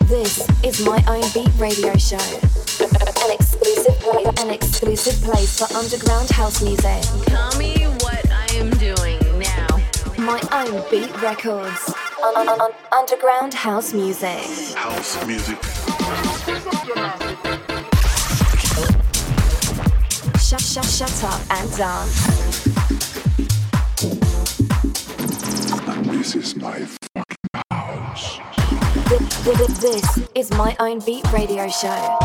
This is my own beat radio show. An exclusive play, an exclusive place for underground house music. Tell me what I am doing now. My own beat records. Un- un- un- underground house music. House music. Shut, shut, shut up and dance. This is my This is my own beat radio show.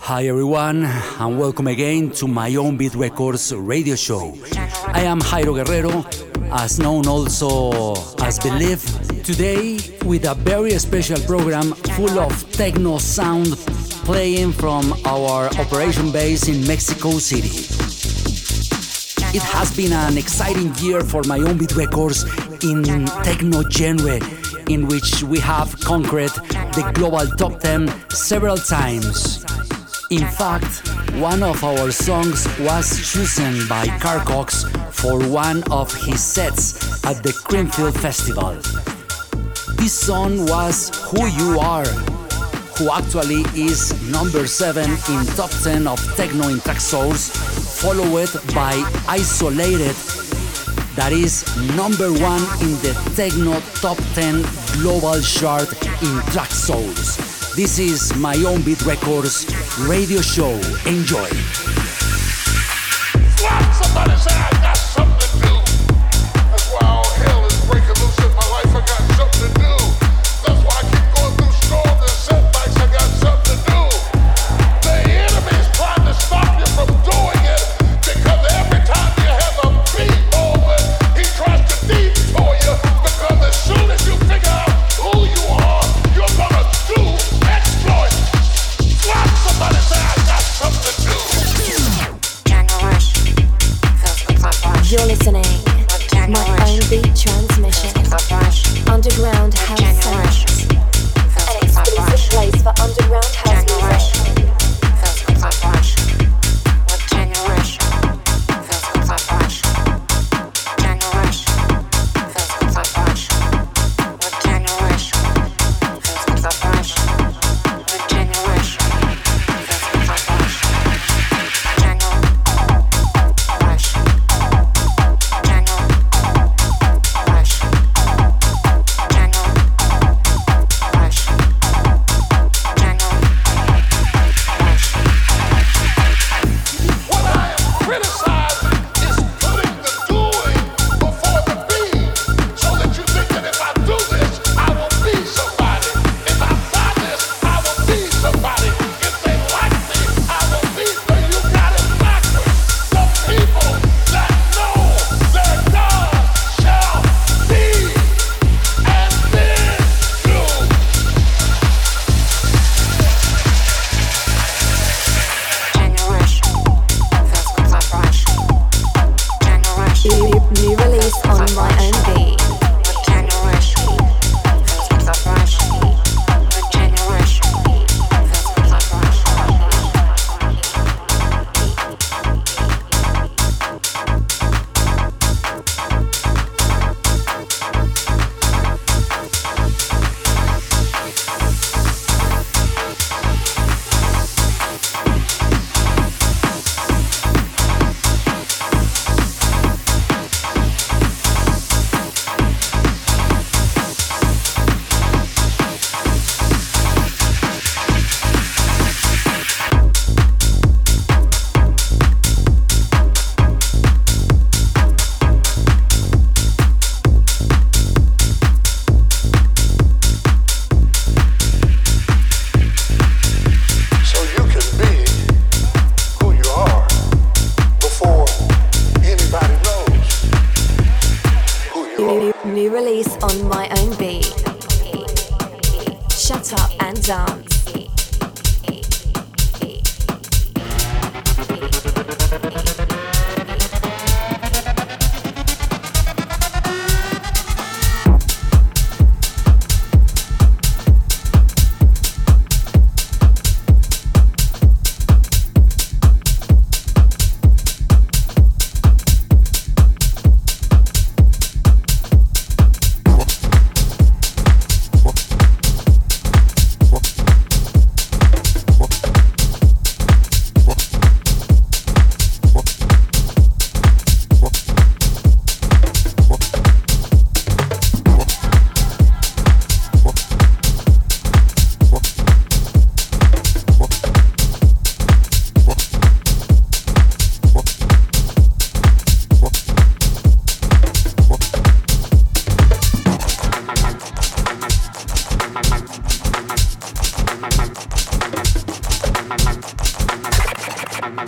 Hi everyone, and welcome again to my own Beat Records radio show. I am Jairo Guerrero, as known also as Believe. Today, with a very special program full of techno sound playing from our operation base in Mexico City. It has been an exciting year for my own beat records in techno genre, in which we have conquered the global top 10 several times. In fact, one of our songs was chosen by Carl Cox for one of his sets at the Creamfield Festival. This song was Who You Are, who actually is number 7 in top 10 of techno in source, followed by Isolated, that is number 1 in the techno top 10 global chart in Traxsource. This is my own beat records radio show. Enjoy.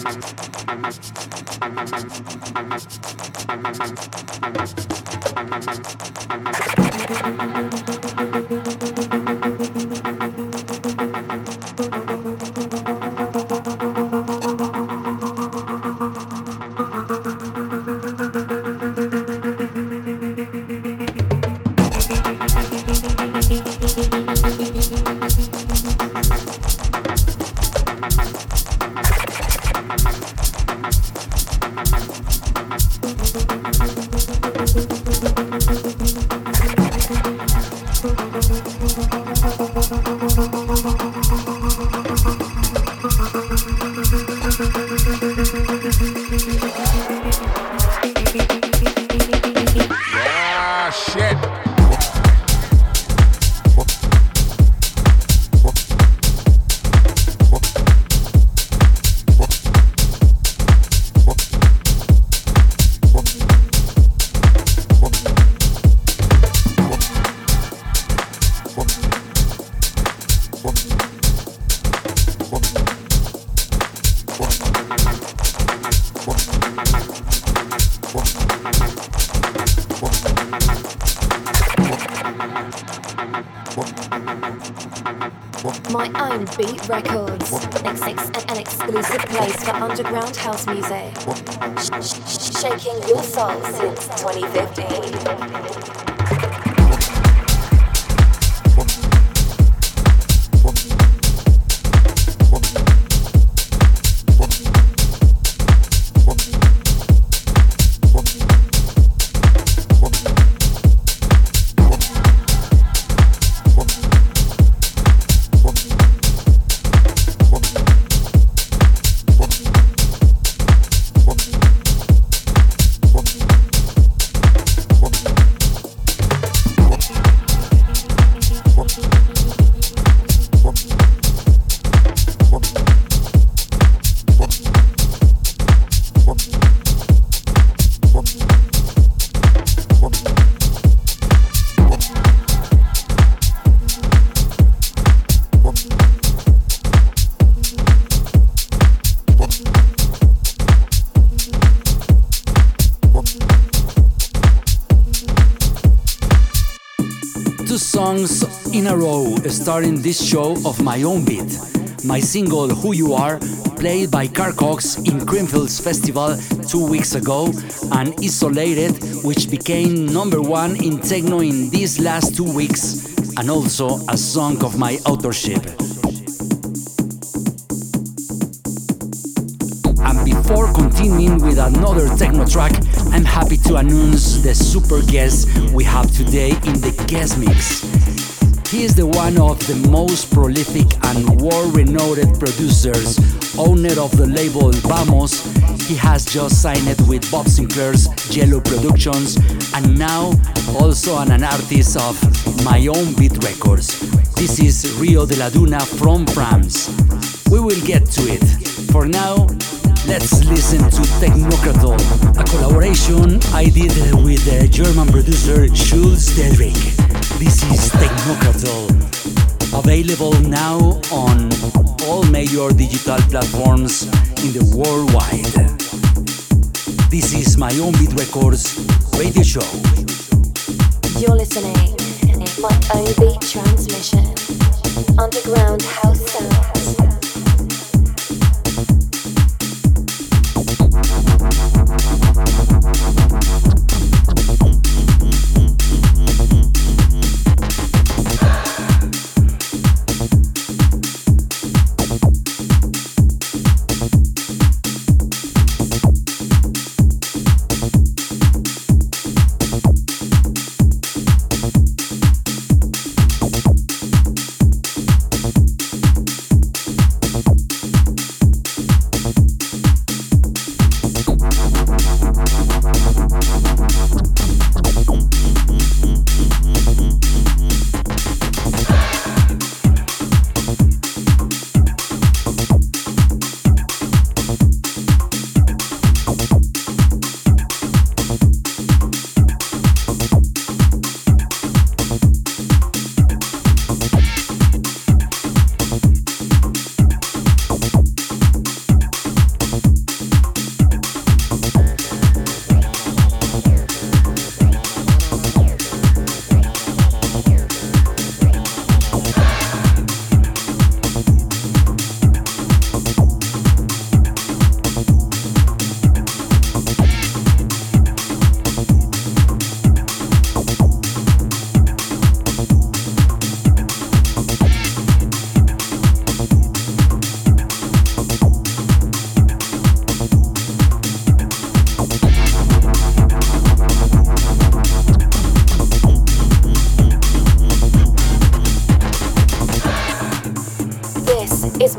Thank you. Starting this show of my own beat. My single Who You Are, played by Carl Cox in Creamfields Festival two weeks ago, and Isolated, which became number one in techno in these last two weeks, and also a song of my authorship. And before continuing with another techno track, I'm happy to announce the super guest we have today in the guest mix. He is the one of the most prolific and world-renowned producers, owner of the label Vamos. He has just signed with Bob Sinclar's Yellow Productions and now also an, an artist of My Own Beat Records. This is Rio Dela Duna from France. We will get to it. For now, let's listen to Technocratal, a collaboration I did with the German producer Schulz Delric. This is Technocratal, available now on all major digital platforms in the worldwide. This is my own Beat Records radio show. You're listening in my own beat transmission, underground house sounds.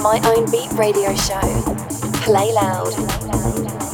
My Own Beat radio show. Play loud.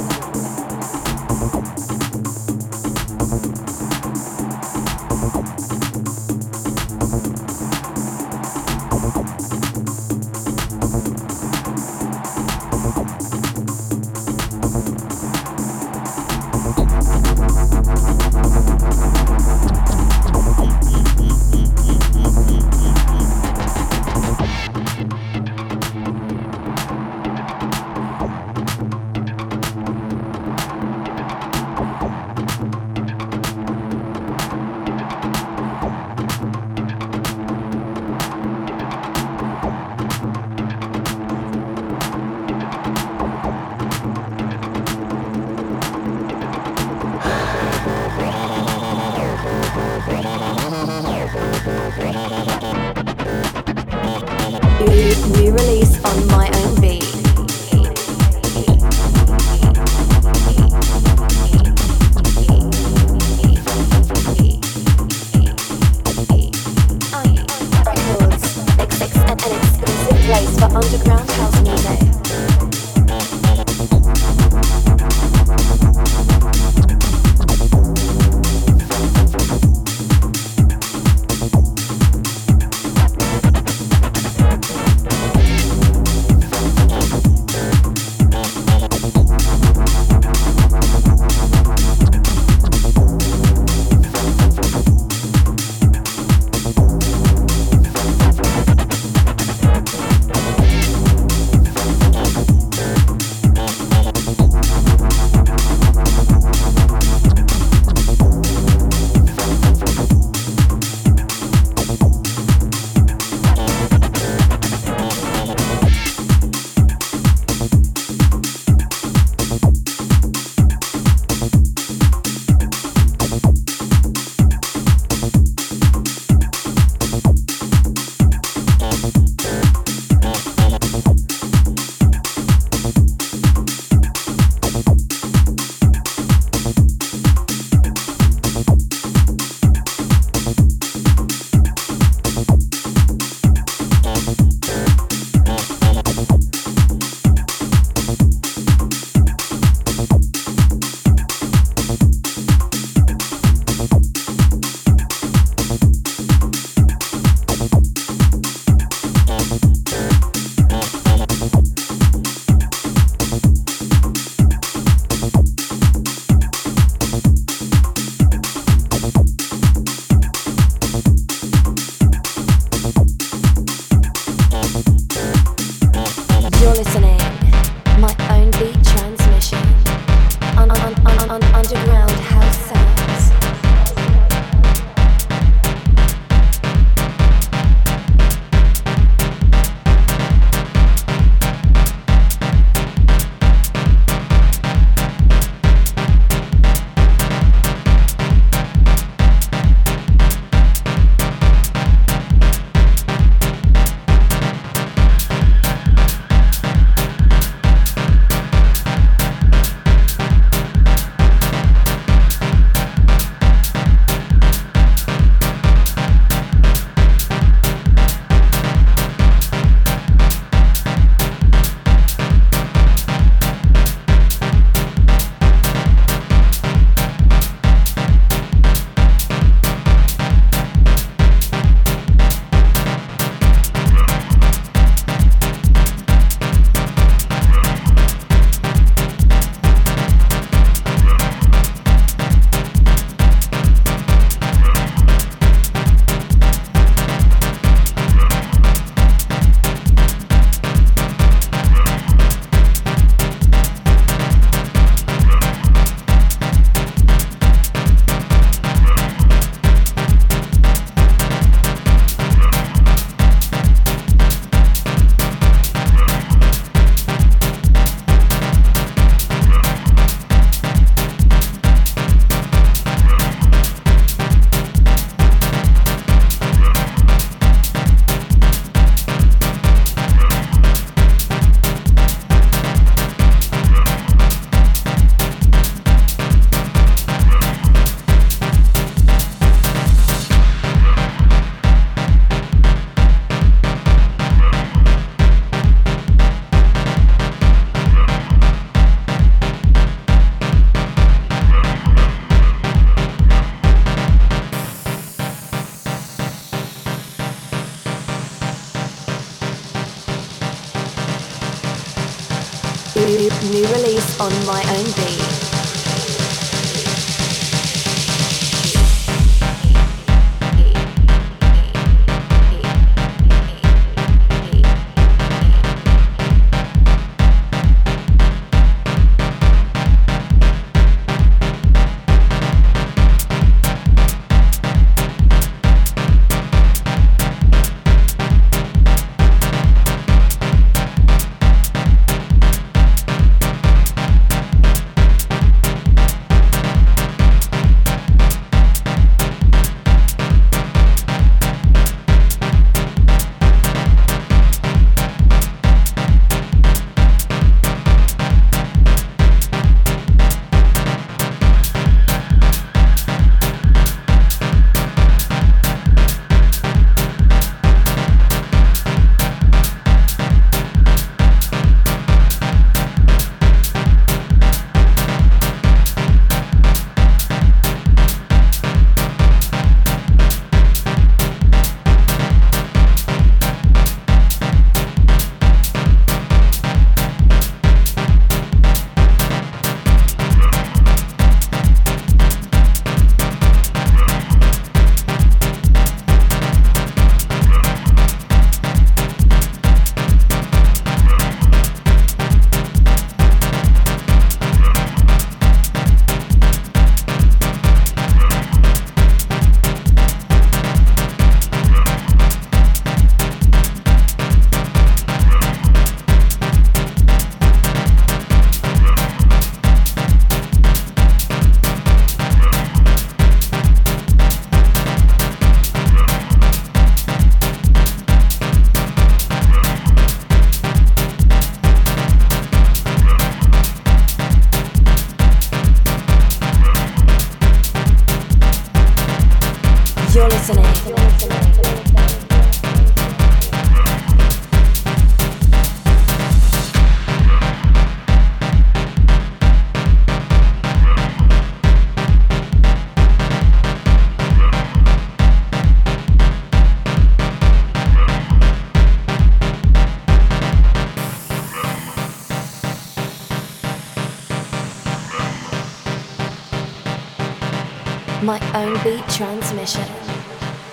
Beat transmission.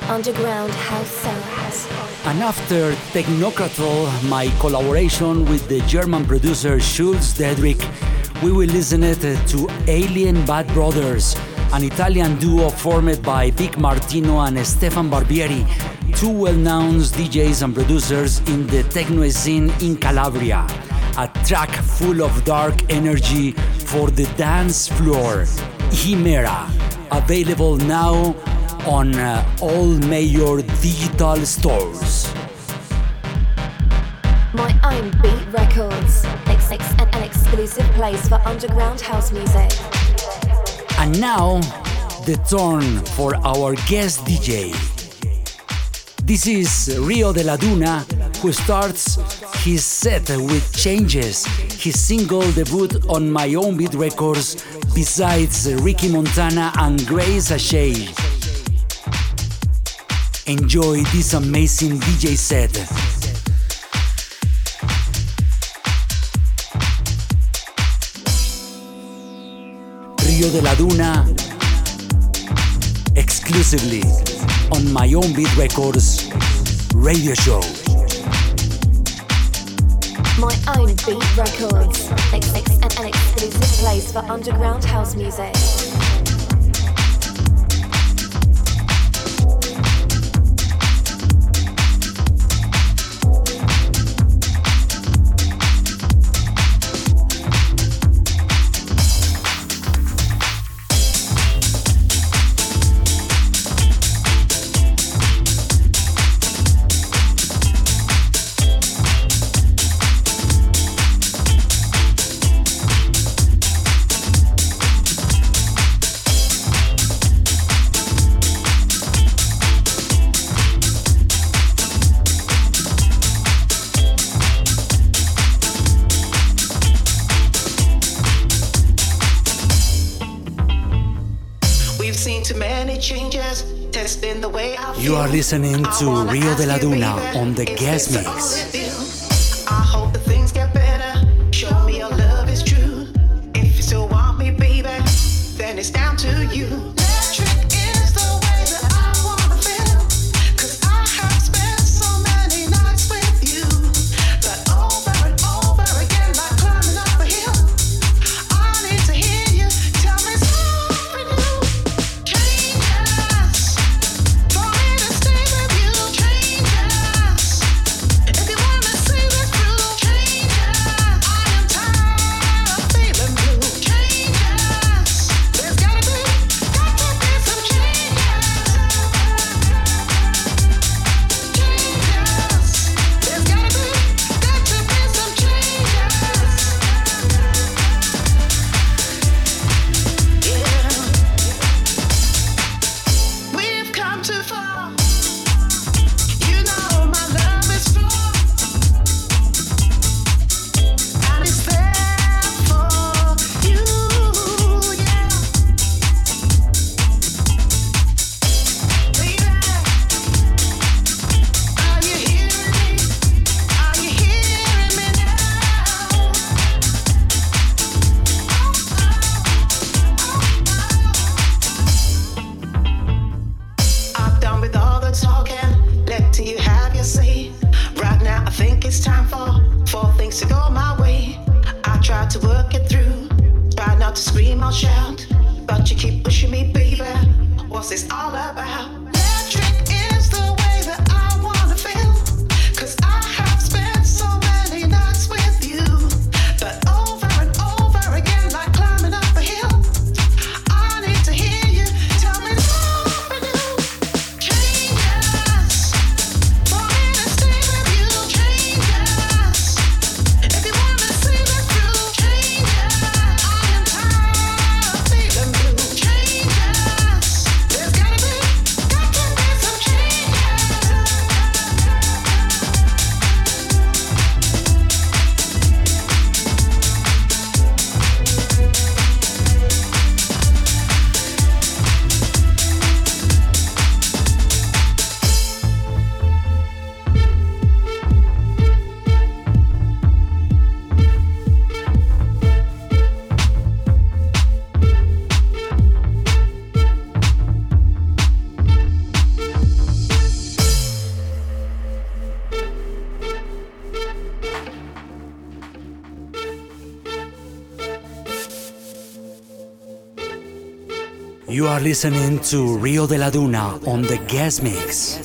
Underground house sounds. And after Technocratle, my collaboration with the German producer Schulz Dedrick, we will listen it to Alien Bad Brothers, an Italian duo formed by Vic Martino and Stefan Barbieri, two well-known DJs and producers in the techno scene in Calabria. A track full of dark energy for the dance floor. Chimera available now on uh, all major digital stores. My own beat records, ex- an exclusive place for underground house music. And now, the turn for our guest DJ. This is Rio Dela Duna, who starts his set with Changes, his single debut on My Own Beat Records, besides Ricky Montana and Grace Ashay. Enjoy this amazing DJ set. Rio Dela Duna exclusively on my own beat records radio show. My own beat records, ex- ex- an, an exclusive place for underground house music. Listening I to wanna Rio de la ask you, Duna baby, on the is guest this mix. Are listening to Rio Dela Duna on the guest mix.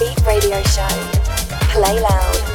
Beat Radio Show. Play loud.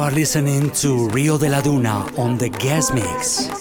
You are listening to Rio Dela Duna on the guest mix.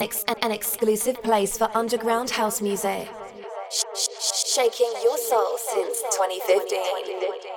Ex- an exclusive place for underground house music. Sh- sh- shaking your soul since 2015.